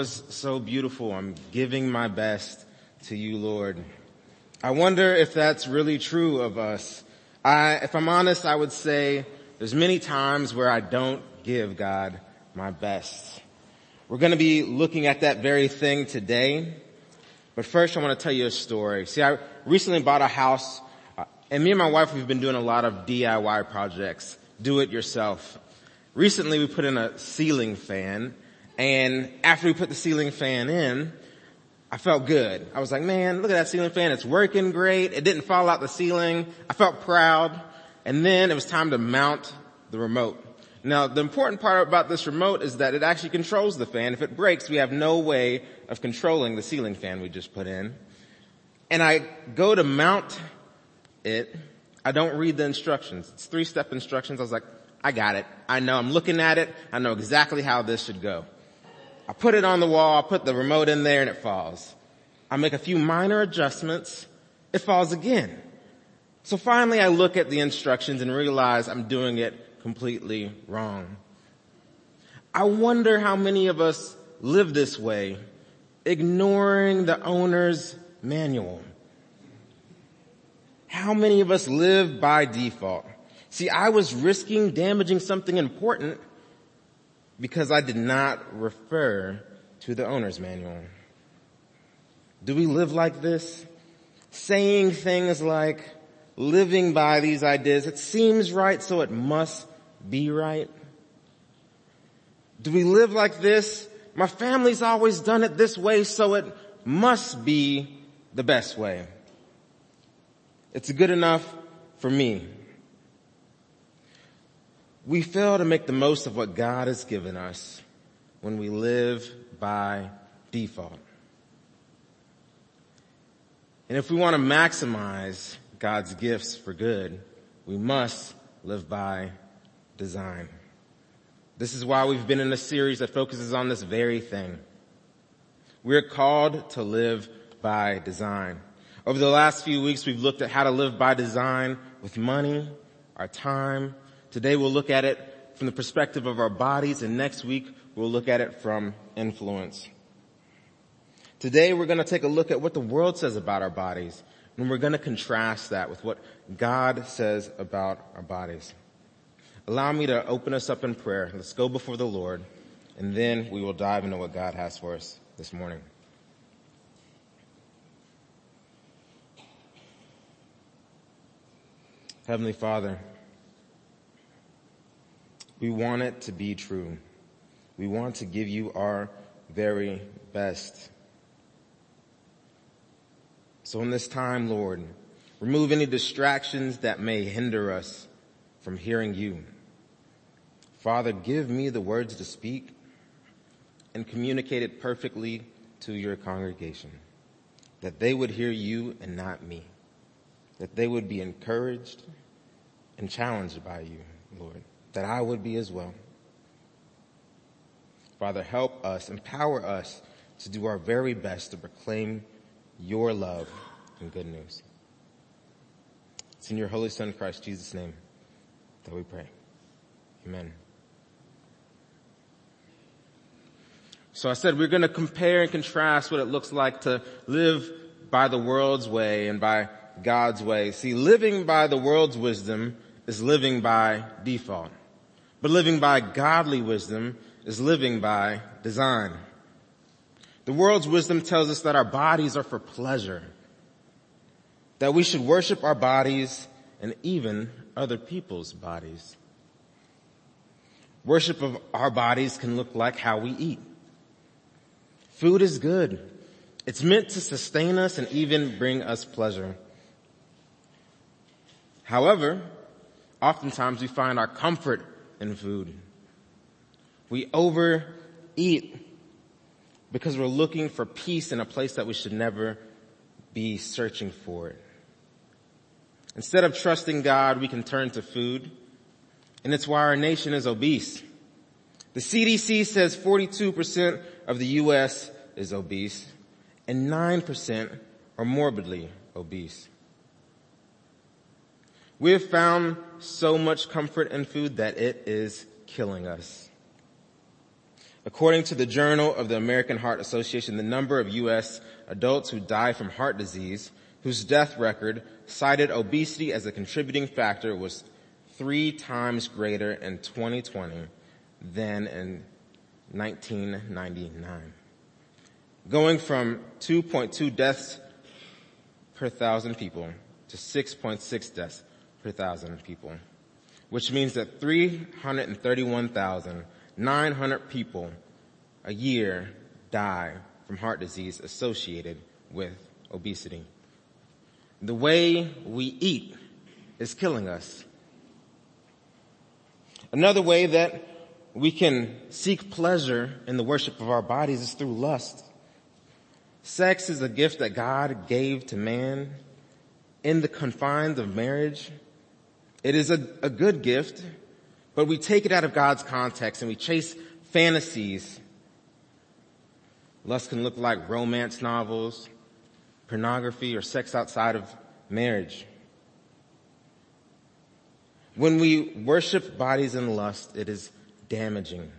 was so beautiful. I'm giving my best to you, Lord. I wonder if that's really true of us. I, if I'm honest, I would say there's many times where I don't give God my best. We're going to be looking at that very thing today. But first I want to tell you a story. See, I recently bought a house uh, and me and my wife, we've been doing a lot of DIY projects. Do it yourself. Recently we put in a ceiling fan and after we put the ceiling fan in, I felt good. I was like, man, look at that ceiling fan. It's working great. It didn't fall out the ceiling. I felt proud. And then it was time to mount the remote. Now, the important part about this remote is that it actually controls the fan. If it breaks, we have no way of controlling the ceiling fan we just put in. And I go to mount it. I don't read the instructions. It's three step instructions. I was like, I got it. I know. I'm looking at it. I know exactly how this should go. I put it on the wall. I put the remote in there and it falls. I make a few minor adjustments. It falls again. So finally I look at the instructions and realize I'm doing it completely wrong. I wonder how many of us live this way, ignoring the owner's manual. How many of us live by default? See, I was risking damaging something important because I did not refer to the owner's manual. Do we live like this? Saying things like, living by these ideas, it seems right so it must be right? Do we live like this? My family's always done it this way, so it must be the best way. It's good enough for me. We fail to make the most of what God has given us when we live by default. And if we want to maximize God's gifts for good, we must live by design. This is why we've been in a series that focuses on this very thing. We're called to live by design. Over the last few weeks, we've looked at how to live by design with money, our time. Today we'll look at it from the perspective of our bodies and next week we'll look at it from influence. Today we're going to take a look at what the world says about our bodies and we're going to contrast that with what God says about our bodies. Allow me to open us up in prayer. Let's go before the Lord, and then we will dive into what God has for us this morning. Heavenly Father, we want it to be true. We want to give you our very best. So in this time, Lord, remove any distractions that may hinder us from hearing you. Father, give me the words to speak and communicate it perfectly to your congregation, that they would hear you and not me, that they would be encouraged and challenged by you, Lord, that I would be as well. Father, help us, empower us to do our very best to proclaim your love and good news. It's in your Holy Son, Christ Jesus' name that we pray. Amen. So I said we're going to compare and contrast what it looks like to live by the world's way and by God's way. See, living by the world's wisdom is living by default. But living by godly wisdom is living by design. The world's wisdom tells us that our bodies are for pleasure, that we should worship our bodies and even other people's bodies. Worship of our bodies can look like how we eat. Food is good. It's meant to sustain us and even bring us pleasure. However, oftentimes we find our comfort in food. We overeat because we're looking for peace in a place that we should never be searching for it. Instead of trusting God, we can turn to food. And it's why our nation is obese. The CDC says 42% of the U.S. is obese and 9% are morbidly obese. We have found so much comfort in food that it is killing us. According to the Journal of the American Heart Association, the number of U.S. adults who die from heart disease whose death record cited obesity as a contributing factor was three times greater in 2020 than in 1999. Going from 2.2 deaths per thousand people to 6.6 deaths per thousand people, which means that 331,900 people a year die from heart disease associated with obesity. The way we eat is killing us. Another way that we can seek pleasure in the worship of our bodies is through lust. Sex is a gift that God gave to man in the confines of marriage. It is a, a good gift, but we take it out of God's context and we chase fantasies. Lust can look like romance novels, pornography, or sex outside of marriage. When we worship bodies in lust, it is damaging.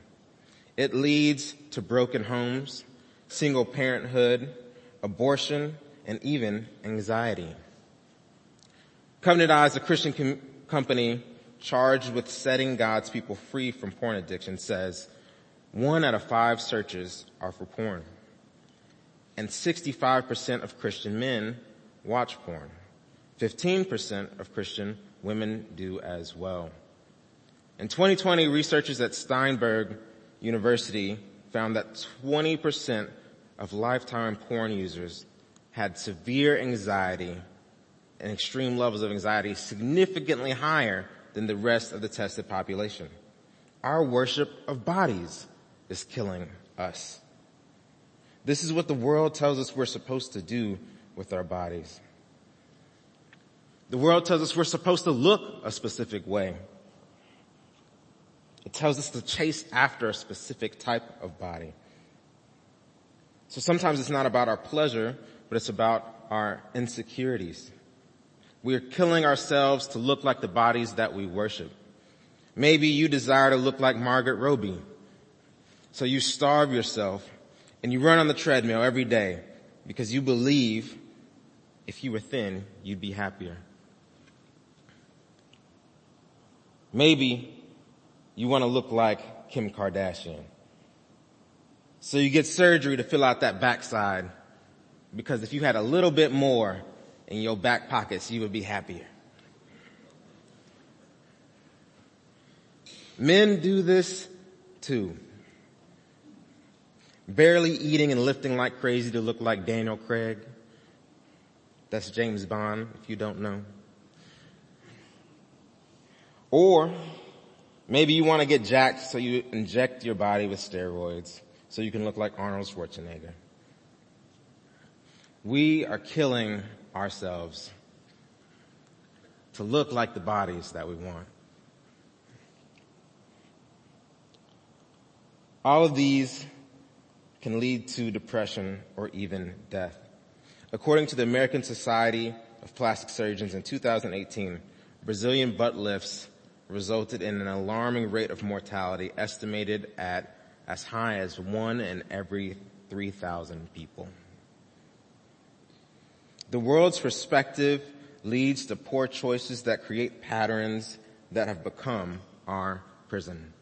It leads to broken homes, single parenthood, abortion, and even anxiety. Covenant Eyes, a Christian com- company charged with setting God's people free from porn addiction says one out of five searches are for porn and 65% of Christian men watch porn. 15% of Christian women do as well. In 2020, researchers at Steinberg University found that 20% of lifetime porn users had severe anxiety and extreme levels of anxiety significantly higher than the rest of the tested population. Our worship of bodies is killing us. This is what the world tells us we're supposed to do with our bodies. The world tells us we're supposed to look a specific way. It tells us to chase after a specific type of body. So sometimes it's not about our pleasure, but it's about our insecurities. We are killing ourselves to look like the bodies that we worship. Maybe you desire to look like Margot Robbie. So you starve yourself and you run on the treadmill every day because you believe if you were thin, you'd be happier. Maybe you want to look like Kim Kardashian. So you get surgery to fill out that backside because if you had a little bit more in your back pockets, you would be happier. Men do this too barely eating and lifting like crazy to look like Daniel Craig. That's James Bond, if you don't know. Or maybe you want to get jacked so you inject your body with steroids so you can look like Arnold Schwarzenegger. We are killing ourselves to look like the bodies that we want. All of these can lead to depression or even death. According to the American Society of Plastic Surgeons in 2018, Brazilian butt lifts resulted in an alarming rate of mortality estimated at as high as one in every 3,000 people. The world's perspective leads to poor choices that create patterns that have become our prison.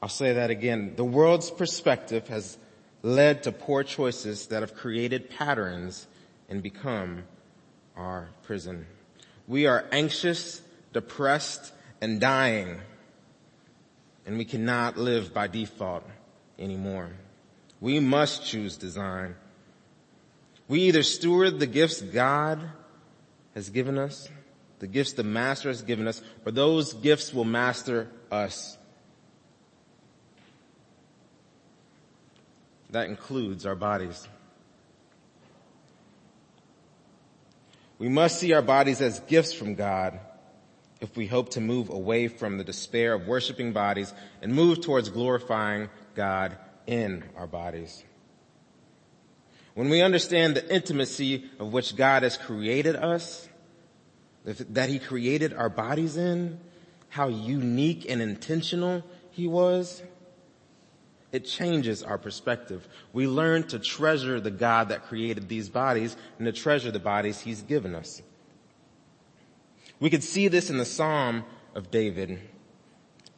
I'll say that again. The world's perspective has led to poor choices that have created patterns and become our prison. We are anxious, depressed, and dying, and we cannot live by default anymore. We must choose design. We either steward the gifts God has given us, the gifts the Master has given us, or those gifts will master us. That includes our bodies. We must see our bodies as gifts from God if we hope to move away from the despair of worshiping bodies and move towards glorifying God in our bodies. When we understand the intimacy of which God has created us, that he created our bodies in, how unique and intentional he was, It changes our perspective. We learn to treasure the God that created these bodies and to treasure the bodies he's given us. We could see this in the Psalm of David.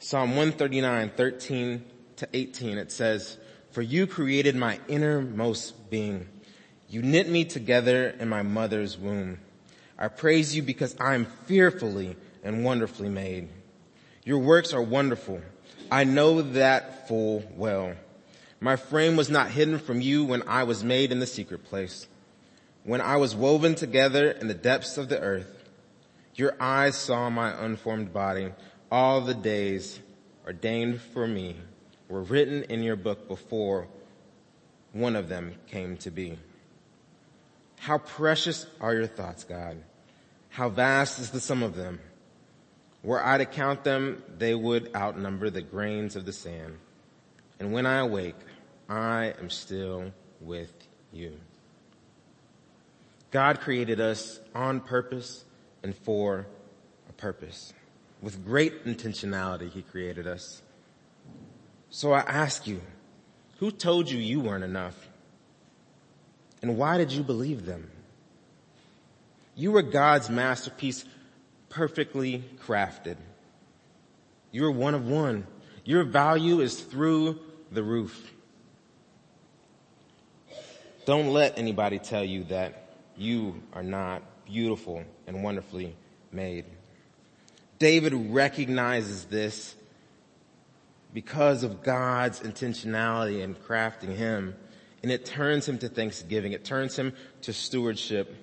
Psalm 139, 13 to 18, it says, For you created my innermost being. You knit me together in my mother's womb. I praise you because I am fearfully and wonderfully made. Your works are wonderful. I know that full well. My frame was not hidden from you when I was made in the secret place. When I was woven together in the depths of the earth, your eyes saw my unformed body. All the days ordained for me were written in your book before one of them came to be. How precious are your thoughts, God. How vast is the sum of them. Were I to count them, they would outnumber the grains of the sand. And when I awake, I am still with you. God created us on purpose and for a purpose. With great intentionality, He created us. So I ask you, who told you you weren't enough? And why did you believe them? You were God's masterpiece perfectly crafted. You're one of one. Your value is through the roof. Don't let anybody tell you that you are not beautiful and wonderfully made. David recognizes this because of God's intentionality in crafting him and it turns him to thanksgiving. It turns him to stewardship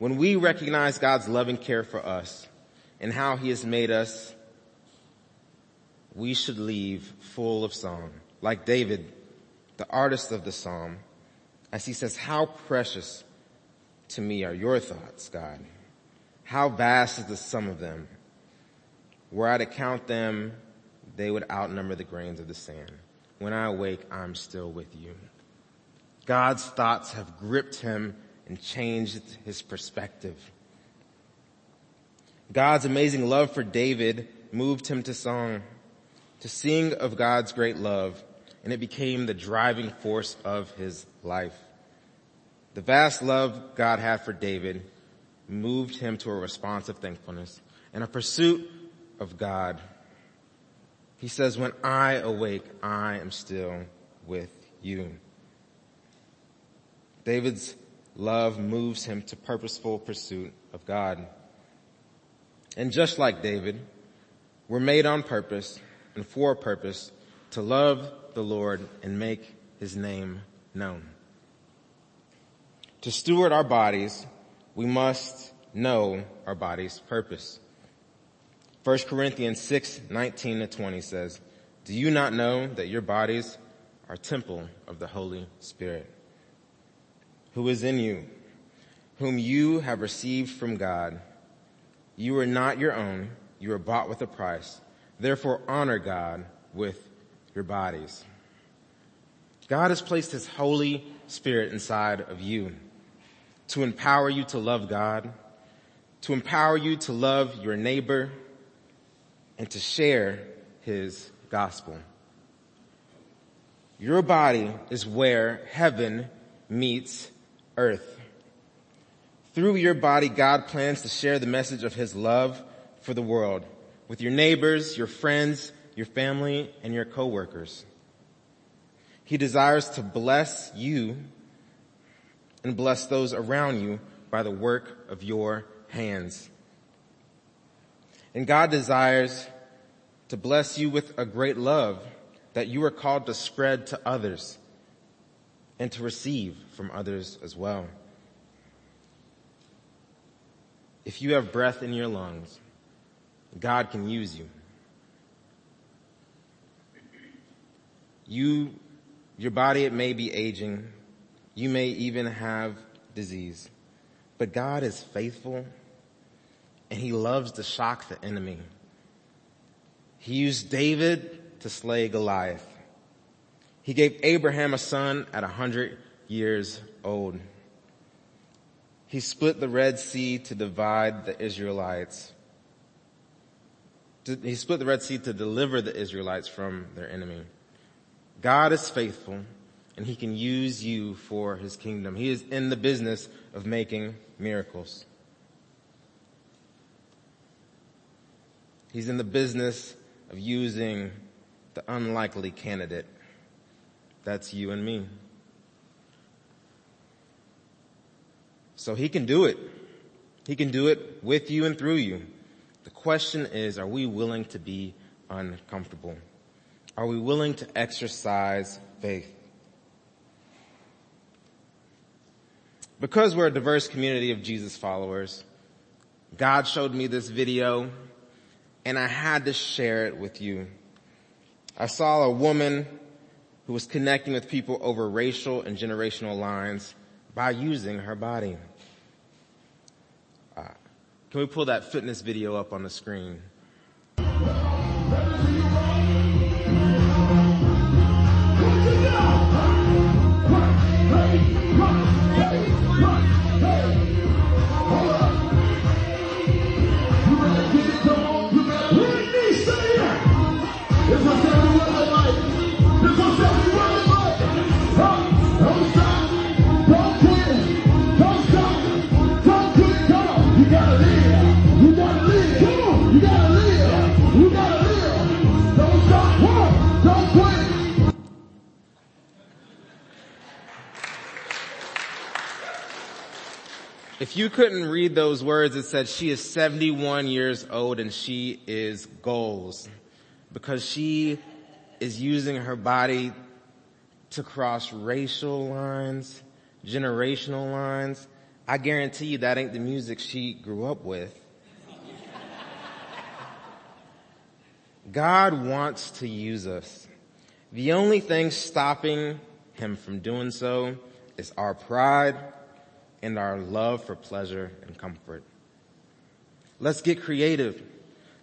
when we recognize God's loving care for us and how he has made us, we should leave full of song. Like David, the artist of the psalm, as he says, how precious to me are your thoughts, God. How vast is the sum of them. Were I to count them, they would outnumber the grains of the sand. When I awake, I'm still with you. God's thoughts have gripped him and changed his perspective. God's amazing love for David moved him to song, to sing of God's great love, and it became the driving force of his life. The vast love God had for David moved him to a response of thankfulness and a pursuit of God. He says, when I awake, I am still with you. David's love moves him to purposeful pursuit of God. And just like David, we're made on purpose and for a purpose to love the Lord and make his name known. To steward our bodies, we must know our body's purpose. 1 Corinthians 6, 19 to 20 says, Do you not know that your bodies are temple of the Holy Spirit? who is in you, whom you have received from God. You are not your own. You are bought with a price. Therefore honor God with your bodies. God has placed his Holy Spirit inside of you to empower you to love God, to empower you to love your neighbor, and to share his gospel. Your body is where heaven meets earth. Through your body, God plans to share the message of his love for the world with your neighbors, your friends, your family, and your coworkers. He desires to bless you and bless those around you by the work of your hands. And God desires to bless you with a great love that you are called to spread to others and to receive from others as well. If you have breath in your lungs, God can use you. You, your body, it may be aging. You may even have disease, but God is faithful and he loves to shock the enemy. He used David to slay Goliath. He gave Abraham a son at a hundred years old. He split the Red Sea to divide the Israelites. He split the Red Sea to deliver the Israelites from their enemy. God is faithful and he can use you for his kingdom. He is in the business of making miracles. He's in the business of using the unlikely candidate. That's you and me. So he can do it. He can do it with you and through you. The question is, are we willing to be uncomfortable? Are we willing to exercise faith? Because we're a diverse community of Jesus followers, God showed me this video and I had to share it with you. I saw a woman who was connecting with people over racial and generational lines by using her body. Uh, can we pull that fitness video up on the screen? You couldn't read those words, it said she is 71 years old and she is goals because she is using her body to cross racial lines, generational lines. I guarantee you that ain't the music she grew up with. God wants to use us. The only thing stopping him from doing so is our pride and our love for pleasure and comfort. Let's get creative.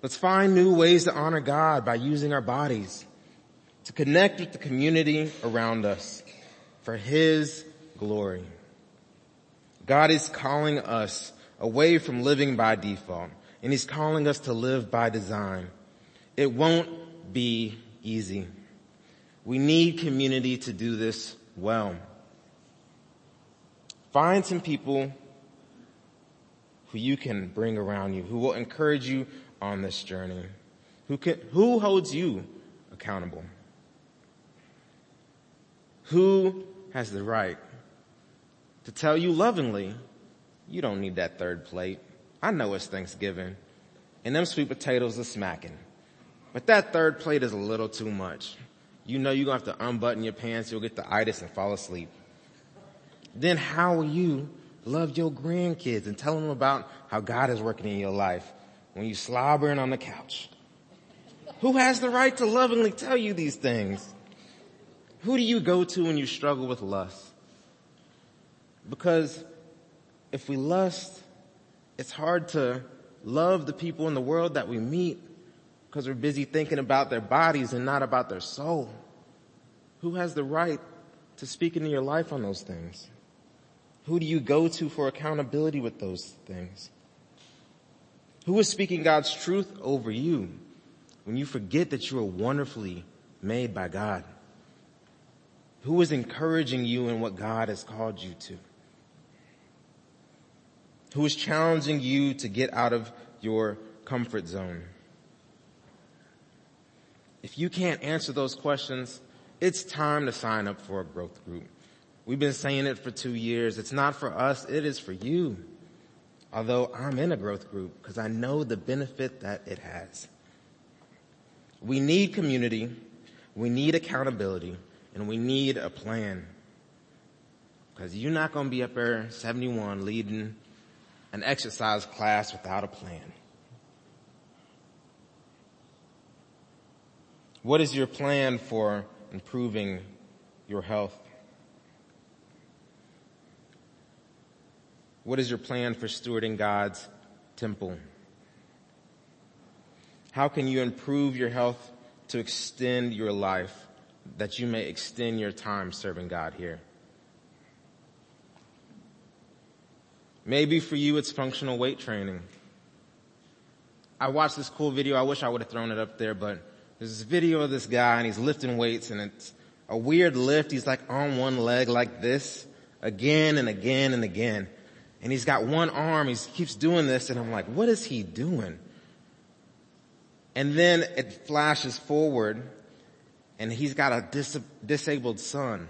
Let's find new ways to honor God by using our bodies to connect with the community around us for His glory. God is calling us away from living by default and He's calling us to live by design. It won't be easy. We need community to do this well. Find some people who you can bring around you, who will encourage you on this journey, who can, who holds you accountable, who has the right to tell you lovingly, you don't need that third plate. I know it's Thanksgiving and them sweet potatoes are smacking, but that third plate is a little too much. You know you're gonna have to unbutton your pants, you'll get the itis and fall asleep then how will you love your grandkids and tell them about how God is working in your life when you're slobbering on the couch? Who has the right to lovingly tell you these things? Who do you go to when you struggle with lust? Because if we lust, it's hard to love the people in the world that we meet because we're busy thinking about their bodies and not about their soul. Who has the right to speak into your life on those things? Who do you go to for accountability with those things? Who is speaking God's truth over you when you forget that you are wonderfully made by God? Who is encouraging you in what God has called you to? Who is challenging you to get out of your comfort zone? If you can't answer those questions, it's time to sign up for a growth group. We've been saying it for two years. It's not for us, it is for you. Although I'm in a growth group because I know the benefit that it has. We need community, we need accountability, and we need a plan. Because you're not going to be up there 71 leading an exercise class without a plan. What is your plan for improving your health? What is your plan for stewarding God's temple? How can you improve your health to extend your life that you may extend your time serving God here? Maybe for you it's functional weight training. I watched this cool video. I wish I would have thrown it up there, but there's this video of this guy and he's lifting weights and it's a weird lift. He's like on one leg like this again and again and again. And he's got one arm. He keeps doing this and I'm like, what is he doing? And then it flashes forward and he's got a dis- disabled son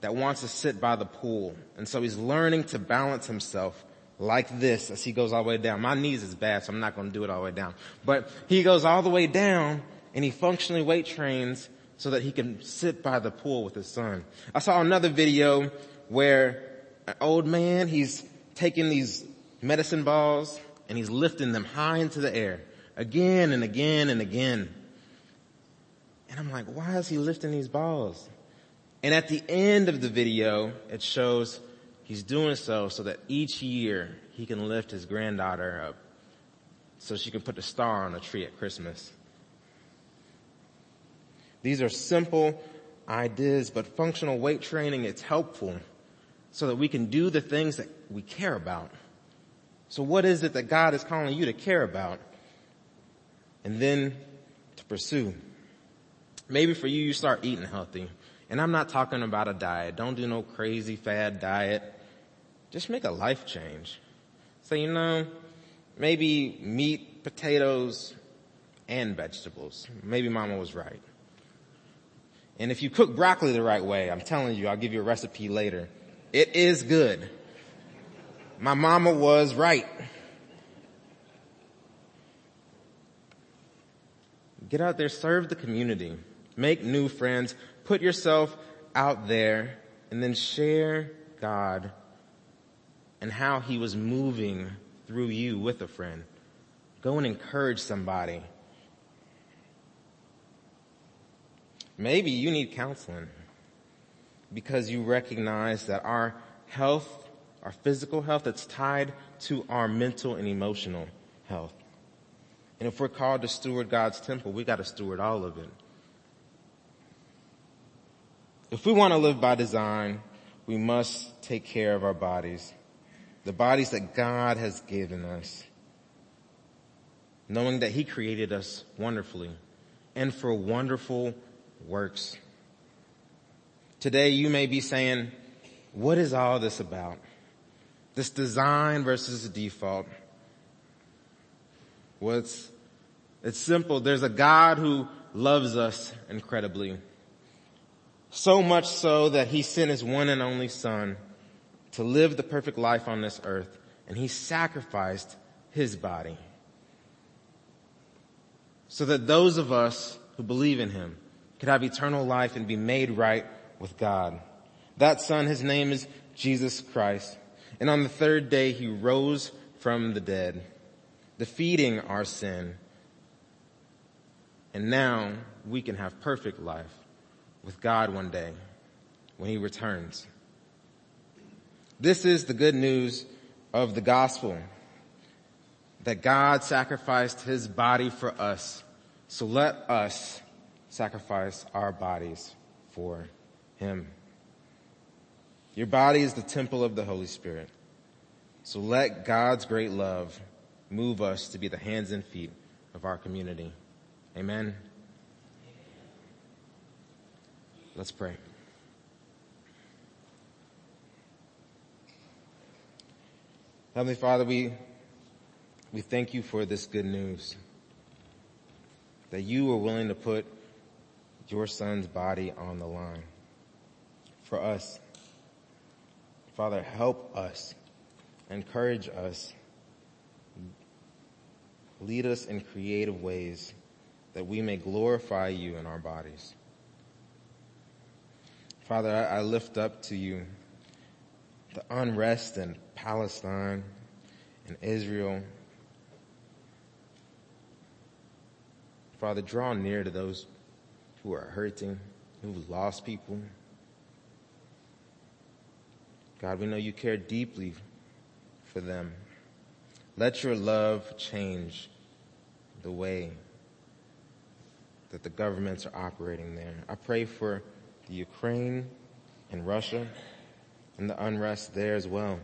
that wants to sit by the pool. And so he's learning to balance himself like this as he goes all the way down. My knees is bad, so I'm not going to do it all the way down. But he goes all the way down and he functionally weight trains so that he can sit by the pool with his son. I saw another video where an old man, he's taking these medicine balls and he's lifting them high into the air again and again and again. And I'm like, why is he lifting these balls? And at the end of the video, it shows he's doing so so that each year he can lift his granddaughter up so she can put the star on a tree at Christmas. These are simple ideas, but functional weight training, it's helpful so that we can do the things that we care about. So what is it that God is calling you to care about? and then to pursue. Maybe for you, you start eating healthy. And I'm not talking about a diet. Don't do no crazy fad diet. Just make a life change. So you know, maybe meat, potatoes, and vegetables. Maybe mama was right. And if you cook broccoli the right way, I'm telling you, I'll give you a recipe later. It is good. My mama was right. Get out there, serve the community, make new friends, put yourself out there, and then share God and how he was moving through you with a friend. Go and encourage somebody. Maybe you need counseling because you recognize that our health, our physical health, it's tied to our mental and emotional health. And if we're called to steward God's temple, we got to steward all of it. If we want to live by design, we must take care of our bodies. The bodies that God has given us. Knowing that He created us wonderfully and for wonderful works. Today you may be saying, what is all this about? This design versus default. What's it's simple. There's a God who loves us incredibly. So much so that he sent his one and only son to live the perfect life on this earth and he sacrificed his body so that those of us who believe in him could have eternal life and be made right with God. That son, his name is Jesus Christ. And on the third day, he rose from the dead, defeating our sin and now we can have perfect life with God one day when he returns. This is the good news of the gospel that God sacrificed his body for us. So let us sacrifice our bodies for him. Your body is the temple of the Holy Spirit. So let God's great love move us to be the hands and feet of our community. Amen. Let's pray. Heavenly Father, we, we thank you for this good news. That you were willing to put your son's body on the line for us. Father, help us, encourage us, lead us in creative ways that we may glorify you in our bodies. Father, I, lift up to you the unrest in Palestine and Israel. Father, draw near to those who are hurting, who've lost people. God, we know you care deeply for them. Let your love change the way that the governments are operating there. I pray for the Ukraine and Russia and the unrest there as well.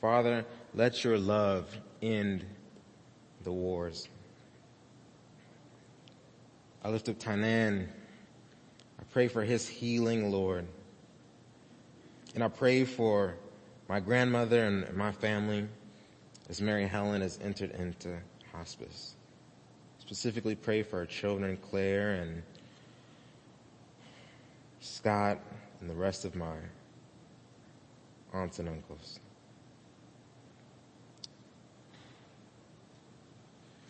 Father, let your love end the wars. I lift up Tainan. I pray for his healing, Lord. And I pray for my grandmother and my family as Mary Helen has entered into hospice. Specifically pray for our children, Claire and Scott and the rest of my aunts and uncles.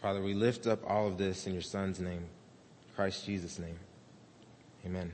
Father, we lift up all of this in your son's name, Christ Jesus' name. Amen.